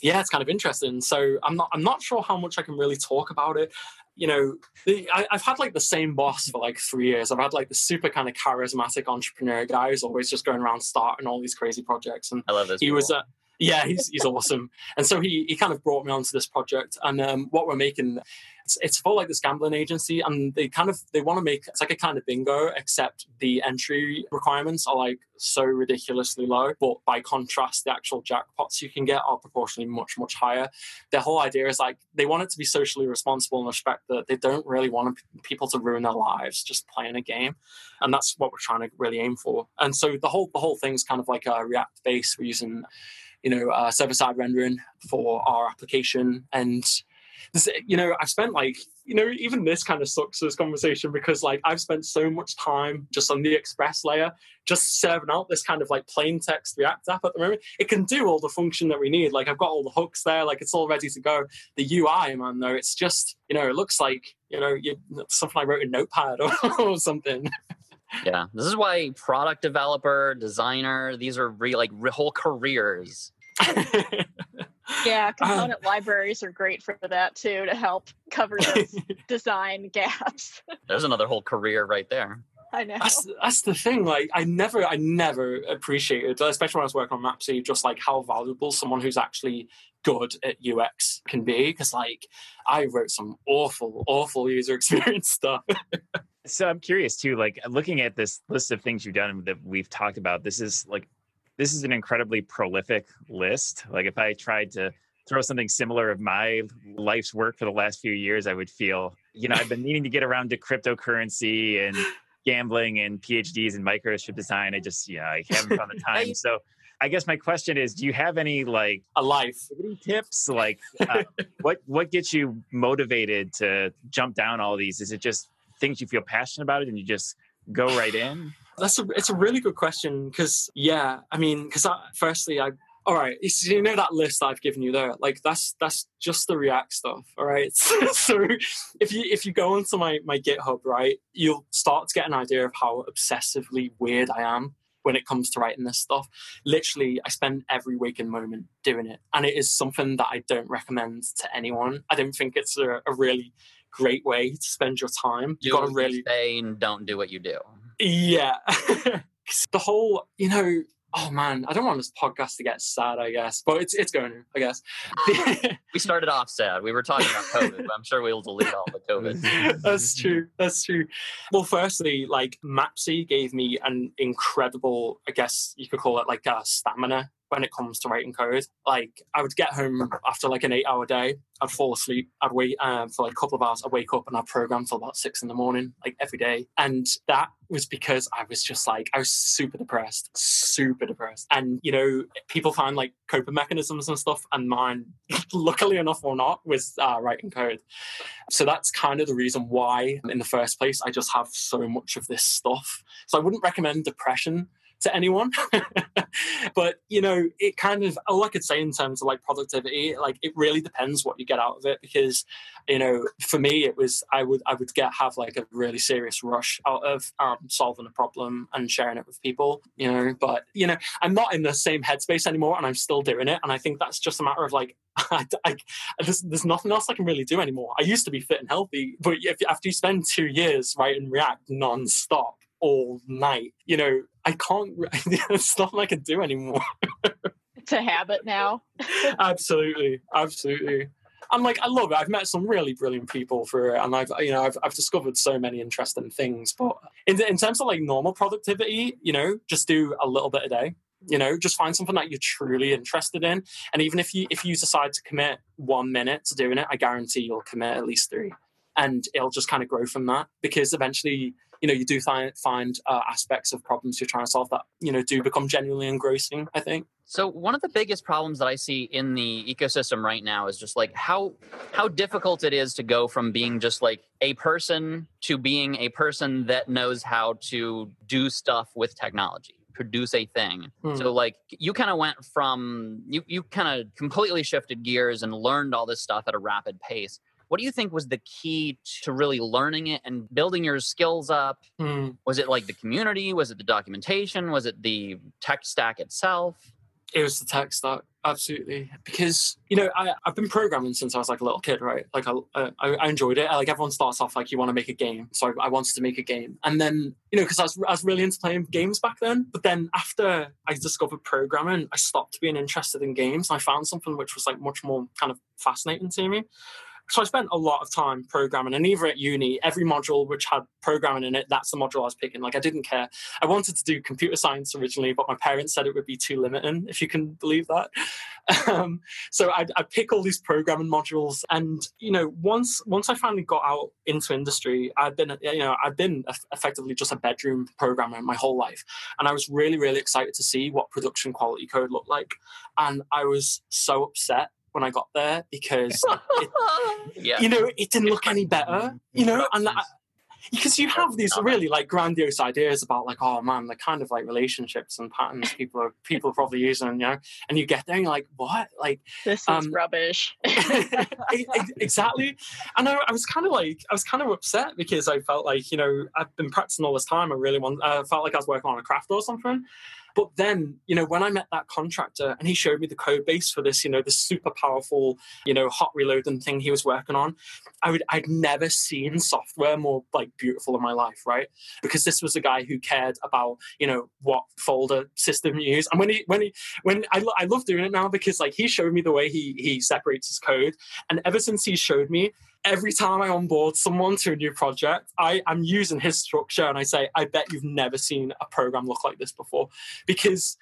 yeah it's kind of interesting so i'm not i'm not sure how much i can really talk about it you know the, I, have had like the same boss for like three years i've had like the super kind of charismatic entrepreneur guy who's always just going around starting all these crazy projects and i love this he was a yeah, he's he's awesome. And so he he kind of brought me onto this project. And um, what we're making, it's it's for like this gambling agency, and they kind of they want to make it's like a kind of bingo, except the entry requirements are like so ridiculously low. But by contrast, the actual jackpots you can get are proportionally much much higher. Their whole idea is like they want it to be socially responsible and respect that they don't really want people to ruin their lives just playing a game, and that's what we're trying to really aim for. And so the whole the whole thing's kind of like a React base. We're using you know, uh, server side rendering for our application. And, this, you know, I've spent like, you know, even this kind of sucks this conversation because like I've spent so much time just on the Express layer, just serving out this kind of like plain text React app at the moment. It can do all the function that we need. Like I've got all the hooks there, like it's all ready to go. The UI, man, though, it's just, you know, it looks like, you know, you, something I wrote in Notepad <laughs> or, or something yeah this is why product developer designer these are re- like re- whole careers <laughs> yeah <laughs> component um, libraries are great for that too to help cover <laughs> those design gaps <laughs> there's another whole career right there I know. That's, that's the thing. Like, I never, I never appreciated, especially when I was working on Mapsy, just like how valuable someone who's actually good at UX can be. Because, like, I wrote some awful, awful user experience stuff. so I'm curious too. Like, looking at this list of things you've done that we've talked about, this is like this is an incredibly prolific list. Like if I tried to throw something similar of my life's work for the last few years, I would feel, you know, I've been needing to get around to cryptocurrency and gambling and PhDs in microchip design. I just, yeah, I haven't found the <laughs> time. So I guess my question is, do you have any like a life tips? Like uh, <laughs> what, what gets you motivated to jump down all these? Is it just things you feel passionate about it and you just go right in? That's a it's a really good question because yeah, I mean, because firstly, I all right, you know that list I've given you there, like that's that's just the React stuff. All right, <laughs> so if you if you go onto my my GitHub, right, you'll start to get an idea of how obsessively weird I am when it comes to writing this stuff. Literally, I spend every waking moment doing it, and it is something that I don't recommend to anyone. I don't think it's a, a really great way to spend your time. You got to really say and don't do what you do. Yeah. <laughs> the whole, you know, oh man, I don't want this podcast to get sad, I guess, but it's it's going to, I guess. <laughs> we started off sad. We were talking about COVID, but I'm sure we'll delete all the COVID. <laughs> That's true. That's true. Well, firstly, like Mapsy gave me an incredible, I guess you could call it like a stamina when it comes to writing code. Like I would get home after like an eight hour day, I'd fall asleep, I'd wait um, for like a couple of hours, I'd wake up and I'd program till about six in the morning, like every day. And that was because I was just like, I was super depressed, super depressed. And, you know, people find like coping mechanisms and stuff, and mine, <laughs> luckily enough or not, was uh, writing code. So that's kind of the reason why, in the first place, I just have so much of this stuff. So I wouldn't recommend depression to anyone. <laughs> but you know, it kind of all I could say in terms of like productivity, like it really depends what you get out of it. Because you know, for me, it was I would I would get have like a really serious rush out of um, solving a problem and sharing it with people. You know, but you know, I'm not in the same headspace anymore, and I'm still doing it. And I think that's just a matter of like <laughs> I, I, there's, there's nothing else I can really do anymore. I used to be fit and healthy, but if, after you spend two years writing React non-stop, all night. You know, I can't, <laughs> it's nothing I can do anymore. it's a habit now. <laughs> absolutely. Absolutely. And like, I love it. I've met some really brilliant people for it. And I've, you know, I've, I've discovered so many interesting things. But in, in terms of like normal productivity, you know, just do a little bit a day you know just find something that you're truly interested in and even if you if you decide to commit one minute to doing it i guarantee you'll commit at least three and it'll just kind of grow from that because eventually you know you do find find uh, aspects of problems you're trying to solve that you know do become genuinely engrossing i think so one of the biggest problems that i see in the ecosystem right now is just like how how difficult it is to go from being just like a person to being a person that knows how to do stuff with technology produce a thing. Hmm. So like you kind of went from you you kind of completely shifted gears and learned all this stuff at a rapid pace. What do you think was the key to really learning it and building your skills up? Mm. Was it like the community? Was it the documentation? Was it the tech stack itself? It was the tech stack, absolutely. Because you know, I, have been programming since I was like a little kid, right? Like I, uh, I, I enjoyed it. Like everyone starts off like you want to make a game, so I, I wanted to make a game, and then you know, because I was, I was really into playing games back then. But then after I discovered programming, I stopped being interested in games. I found something which was like much more kind of fascinating to me so I spent a lot of time programming, and either at uni, every module which had programming in it, that's the module I was picking. Like I didn't care. I wanted to do computer science originally, but my parents said it would be too limiting, if you can believe that. <laughs> Um, so I'd, I'd, pick all these programming modules, and you know, once once I finally got out into industry, I'd been you know I'd been effectively just a bedroom programmer my whole life, and I was really really excited to see what production quality code looked like, and I was so upset when I got there because it, <laughs> yeah. you know it didn't look any better. You know, and I, because you have these really like grandiose ideas about like oh man the kind of like relationships and patterns people are people are probably using you know and you get there and you're like what? Like this is um, rubbish. <laughs> exactly. And I, I, was kind of like i was kind of upset because i felt like you know i've been practicing all this time. I really want i felt like i was working on a craft or something but then, you know, when I met that contractor and he showed me the code base for this, you know, this super powerful, you know, hot reloading thing he was working on, I would I'd never seen software more like beautiful in my life, right? Because this was a guy who cared about, you know, what folder system you use. And when he when he when I I love doing it now because like he showed me the way he he separates his code, and ever since he showed me, every time I onboard someone to a new project, I am using his structure and I say, I bet you've never seen a program look like this before. Because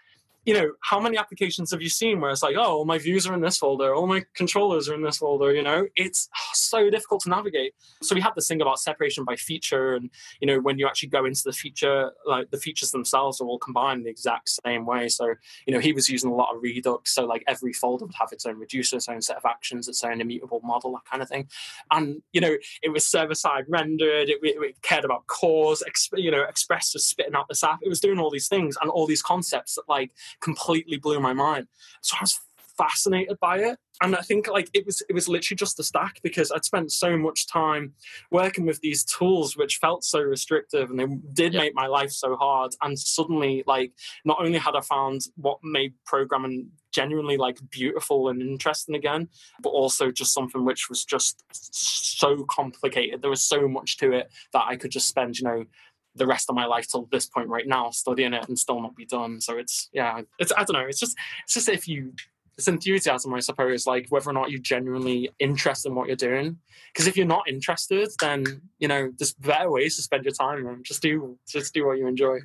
you know, how many applications have you seen where it's like, oh, my views are in this folder, all my controllers are in this folder, you know? It's so difficult to navigate. So we have this thing about separation by feature and, you know, when you actually go into the feature, like the features themselves are all combined the exact same way. So, you know, he was using a lot of Redux. So like every folder would have its own reducer, its own set of actions, its own immutable model, that kind of thing. And, you know, it was server-side rendered, it, it, it cared about CORS, exp, you know, Express was spitting out this app. It was doing all these things and all these concepts that like completely blew my mind. So I was fascinated by it. And i think like it was it was literally just a stack because i'd spent so much time working with these tools which felt so restrictive and they did make my life so hard. And suddenly like not only had i found what made programming genuinely like beautiful and interesting again but also just something which was just so complicated. There was so much to it that i could just spend you know the rest of my life till this point right now studying it and still not be done so it's yeah it's i don't know it's just it's just if you it's enthusiasm i suppose like whether or not you're genuinely interested in what you're doing because if you're not interested then you know there's better ways to spend your time and just do just do what you enjoy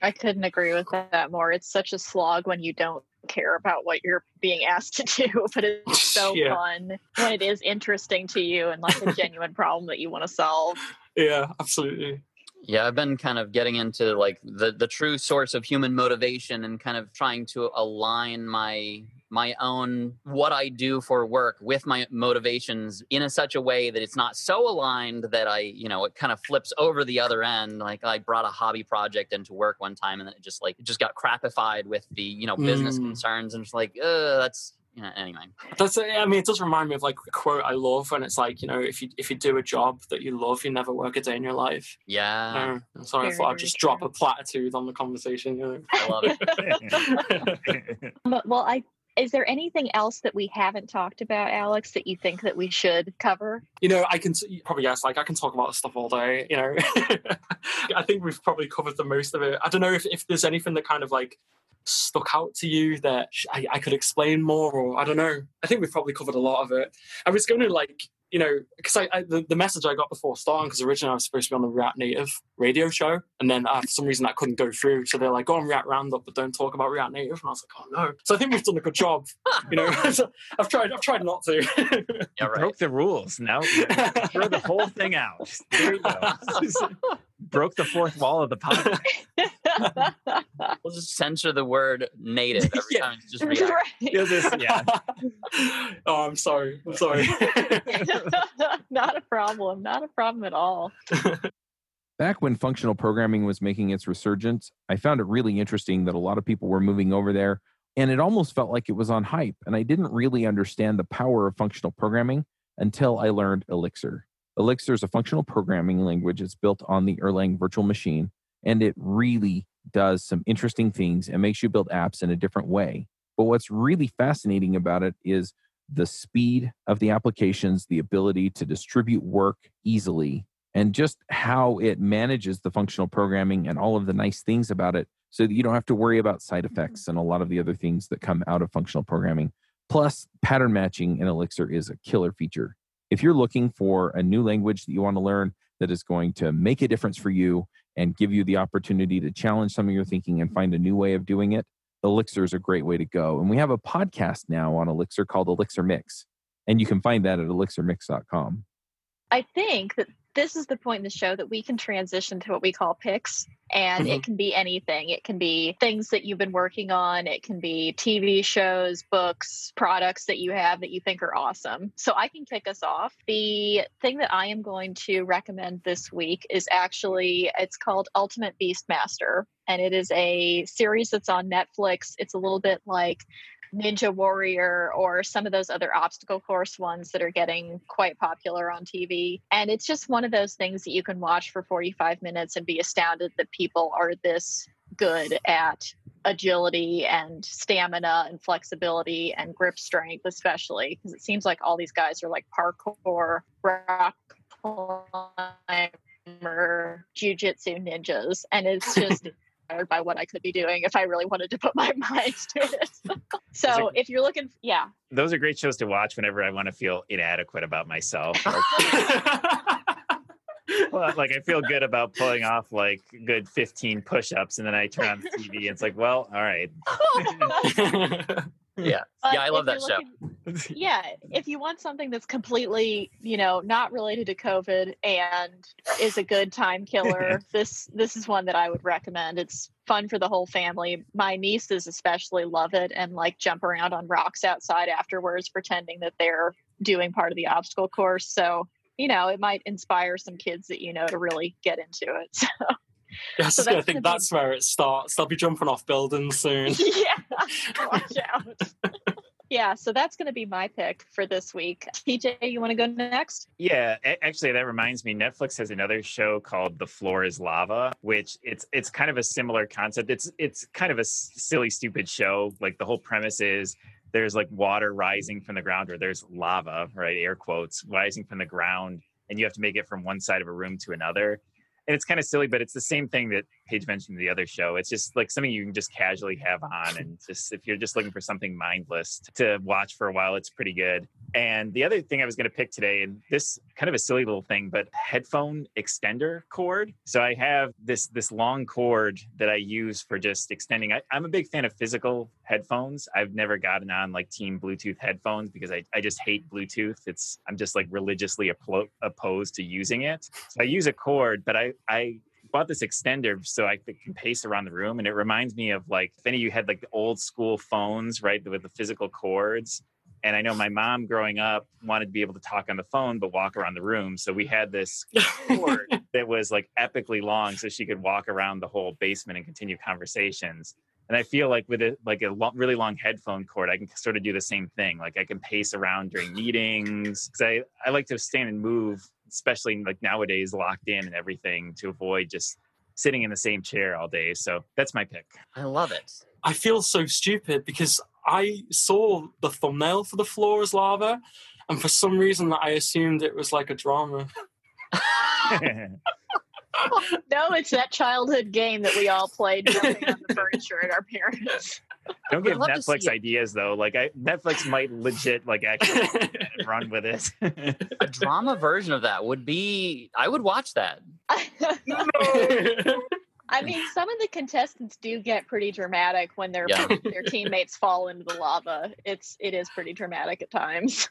I couldn't agree with that more. It's such a slog when you don't care about what you're being asked to <laughs> do, but it's so <laughs> Yeah. fun when it is interesting to you and like a genuine problem that you want to solve. <laughs> yeah, absolutely. Yeah, I've been kind of getting into like the the true source of human motivation and kind of trying to align my my own what I do for work with my motivations in a such a way that it's not so aligned that I, you know, it kind of flips over the other end. Like I brought a hobby project into work one time and then it just like it just got crapified with the, you know, business Mm. concerns and it's like, uh, that's you know, anyway. That's uh, I mean, it does remind me of like a quote I love, and it's like you know, if you if you do a job that you love, you never work a day in your life. Yeah, um, No, sorry, I thought I'd just true. drop a platitude on the conversation. You know. I love it. <laughs> Well, I is there anything else that we haven't talked about, Alex, that you think that we should cover? you know, I can you probably guess like I can talk about this stuff all day. You know, <laughs> I think we've probably covered the most of it. I don't know if, if there's anything that kind of like stuck out to you that I, I could explain more, or I don't know. I think we've probably covered a lot of it. I was going to like you know because I, I the, the message I got before starting because originally I was supposed to be on the React Native radio show, and then uh, for some reason that couldn't go through. So they're like, go on React Roundup, but don't talk about React Native. And I was like, oh no. So I think we've done a good job. You know, <laughs> I've tried. I've tried not to. Yeah, <laughs> right. Broke the rules. Now <laughs> throw the whole thing out. There you go. Broke the fourth wall of the podcast. <laughs> We'll just censor the word native every Yeah. time. Just react. right. You'll just- yeah. <laughs> oh, I'm sorry. I'm sorry. <laughs> not a problem. Not a problem at all. Back when functional programming was making its resurgence, I found it really interesting that a lot of people were moving over there, and it almost felt like it was on hype. And I didn't really understand the power of functional programming until I learned Elixir. Elixir is a functional programming language. It's built on the Erlang virtual machine, and it really does some interesting things and makes you build apps in a different way. But what's really fascinating about it is the speed of the applications, the ability to distribute work easily, and just how it manages the functional programming and all of the nice things about it so that you don't have to worry about side mm-hmm. effects and a lot of the other things that come out of functional programming. Plus, pattern matching in Elixir is a killer feature. If you're looking for a new language that you want to learn that is going to make a difference for you and give you the opportunity to challenge some of your thinking and find a new way of doing it, Elixir is a great way to go. And we have a podcast now on Elixir called Elixir Mix, and you can find that at elixirmix.com. I think that this is the point in the show that we can transition to what we call picks. And it mm-hmm. can be anything. It can be things that you've been working on. It can be TV shows, books, products that you have that you think are awesome. So I can kick us off. The thing that I am going to recommend this week is actually it's called Ultimate Beastmaster. And it is a series that's on Netflix. It's a little bit like Ninja Warrior or some of those other obstacle course ones that are getting quite popular on TV. And it's just one of those things that you can watch for 45 minutes and be astounded that people are this good at agility and stamina and flexibility and grip strength, especially because it seems like all these guys are like parkour, rock climber, jujitsu ninjas. And it's just <laughs> by what I could be doing if I really wanted to put my <laughs> mind to it. so if you're looking, yeah, Those are great shows to watch whenever I want to feel inadequate about myself. <laughs> Like, well, like I feel good about pulling off like good 15 push-ups, and then I turn on the TV. And it's like, well, all right. <laughs> <laughs> Yeah, But yeah, I love that show. looking- yeah, if you want something that's completely, you know, not related to COVID and is a good time killer, <laughs> this this is one that I would recommend. It's fun for the whole family. My nieces especially love it and like jump around on rocks outside afterwards, pretending that they're doing part of the obstacle course. So you know, it might inspire some kids that you know to really get into it. <laughs> So <laughs> Yeah, I was So just gonna that's think gonna be- that's where it starts. They'll be jumping off buildings soon. <laughs> yeah, watch <laughs> out. yeah, so that's going to be my pick for this week. TJ, you want to go next? Yeah, actually, that reminds me. Netflix has another show called "The Floor Is Lava," which it's it's kind of a similar concept. It's it's kind of a silly, stupid show. Like the whole premise is there's like water rising from the ground, or there's lava, right? Air quotes rising from the ground, and you have to make it from one side of a room to another. And it's kind of silly, but it's the same thing that Paige mentioned in the other show. It's just like something you can just casually have on, and just if you're just looking for something mindless to watch for a while, it's pretty good. And the other thing I was going to pick today, and this kind of a silly little thing, but headphone extender cord. So I have this this long cord that I use for just extending. I, am a big fan of physical headphones. I've never gotten on like team Bluetooth headphones because I, I just hate Bluetooth. It's I'm just like religiously opposed to using it. So I use a cord, but I I bought this extender so I can pace around the room. And it reminds me of like, if any of you had like the old school phones, right, with the physical cords. And I know my mom growing up wanted to be able to talk on the phone, but walk around the room. So we had this cord <laughs> that was like epically long so she could walk around the whole basement and continue conversations. And I feel like with a like a lo- really long headphone cord, I can sort of do the same thing. Like I can pace around during meetings because I, I like to stand and move especially like nowadays locked in and everything to avoid just sitting in the same chair all day. So that's my pick. I love it. I feel so stupid because I saw the thumbnail for the floor is lava, and for some reason that I assumed it was like a drama. <laughs> <laughs> <laughs> no, it's that childhood game that we all played jumping on the furniture at our parents. Don't give Netflix ideas though. Like I, Netflix might legit like actually <laughs> run with it. <laughs> a drama version of that would be. I would watch that. I mean, some of the contestants do get pretty dramatic when their yeah. their teammates fall into the lava. It's it is pretty dramatic at times.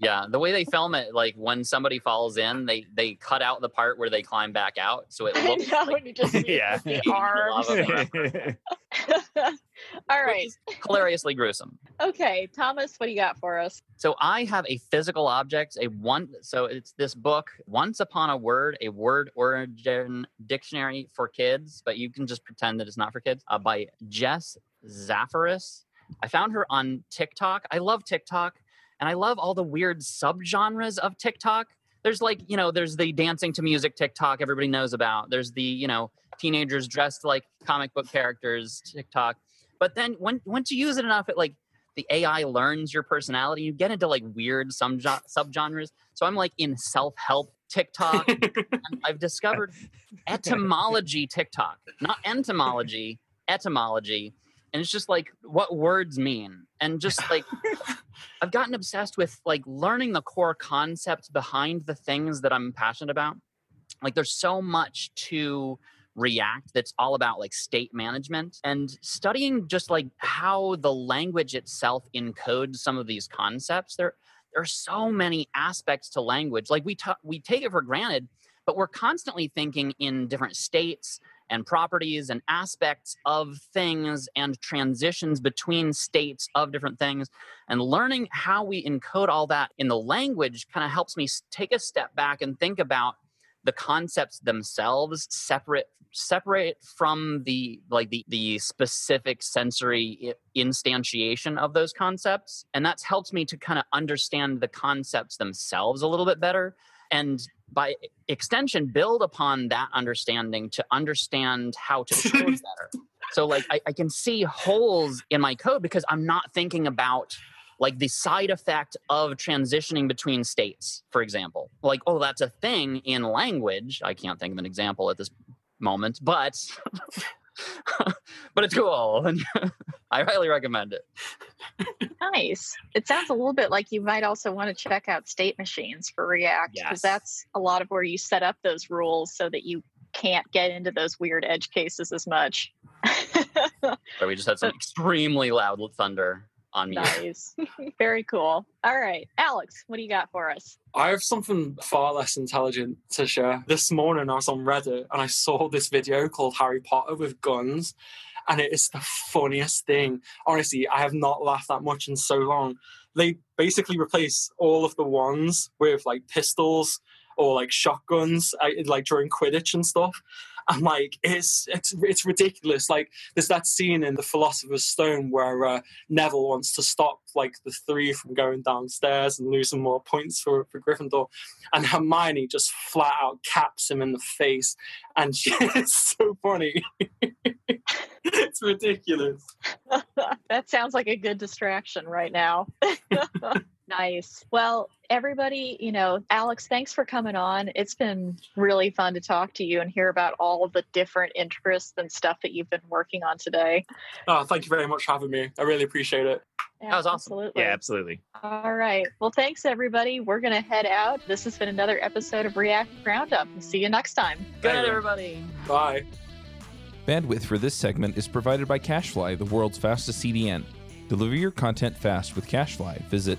Yeah, the way they film it, like when somebody falls in, they they cut out the part where they climb back out, so it looks know, like you just <laughs> yeah. the arms. <laughs> <laughs> All right. hilariously gruesome. Okay, Thomas, what do you got for us? So I have a physical object, a one. So it's this book, Once Upon a Word, a word origin dictionary for kids, but you can just pretend that it's not for kids, uh, by Jess Zafarris. I found her on TikTok. I love TikTok, and I love all the weird subgenres of TikTok. There's like, you know, there's the dancing to music TikTok everybody knows about. There's the, you know, teenagers dressed like comic book characters TikTok. But then when once you use it enough, it like the AI learns your personality. You get into like weird some subgenres. So I'm like in self help TikTok. <laughs> I've discovered etymology TikTok, not entomology, etymology. And it's just like what words mean. And just like <laughs> I've gotten obsessed with like learning the core concepts behind the things that I'm passionate about. Like there's so much to React that's all about like state management and studying just like how the language itself encodes some of these concepts. There, there are so many aspects to language. Like we ta- we take it for granted, but we're constantly thinking in different states and properties and aspects of things and transitions between states of different things. And learning how we encode all that in the language kind of helps me take a step back and think about the concepts themselves separate separate from the like the the specific sensory instantiation of those concepts and that's helped me to kind of understand the concepts themselves a little bit better and by extension build upon that understanding to understand how to code <laughs> better so like I, I can see holes in my code because i'm not thinking about like the side effect of transitioning between states, for example. Like, oh, that's a thing in language. I can't think of an example at this moment, but <laughs> but it's cool. And <laughs> I highly recommend it. Nice. It sounds a little bit like you might also want to check out state machines for React because yes. that's a lot of where you set up those rules so that you can't get into those weird edge cases as much. <laughs> so we just had some extremely loud thunder on mute. Nice. <laughs> Very cool. All right. Alex, what do you got for us? I have something far less intelligent to share. This morning I was on Reddit and I saw this video called Harry Potter with guns. And it is the funniest thing. Honestly, I have not laughed that much in so long. They basically replace all of the ones with like pistols or like shotguns, uh, like during Quidditch and stuff. I'm like, it's it's it's ridiculous. Like there's that scene in the Philosopher's Stone where uh, Neville wants to stop like the three from going downstairs and losing more points for, for Gryffindor, and Hermione just flat out caps him in the face, and <laughs> it's so funny. <laughs> it's ridiculous. <laughs> that sounds like a good distraction right now. Nice. Well, everybody, you know, Alex, thanks for coming on. It's been really fun to talk to you and hear about all of the different interests and stuff that you've been working on today. Oh, thank you very much for having me. I really appreciate it. Yeah, That was awesome. Absolutely. Yeah, absolutely. All right. Well, thanks everybody. We're going to head out. This has been another episode of React Roundup. See you next time. Good night, everybody. Bye. Bandwidth for this segment is provided by CacheFly, the world's fastest CDN. Deliver your content fast with CacheFly. Visit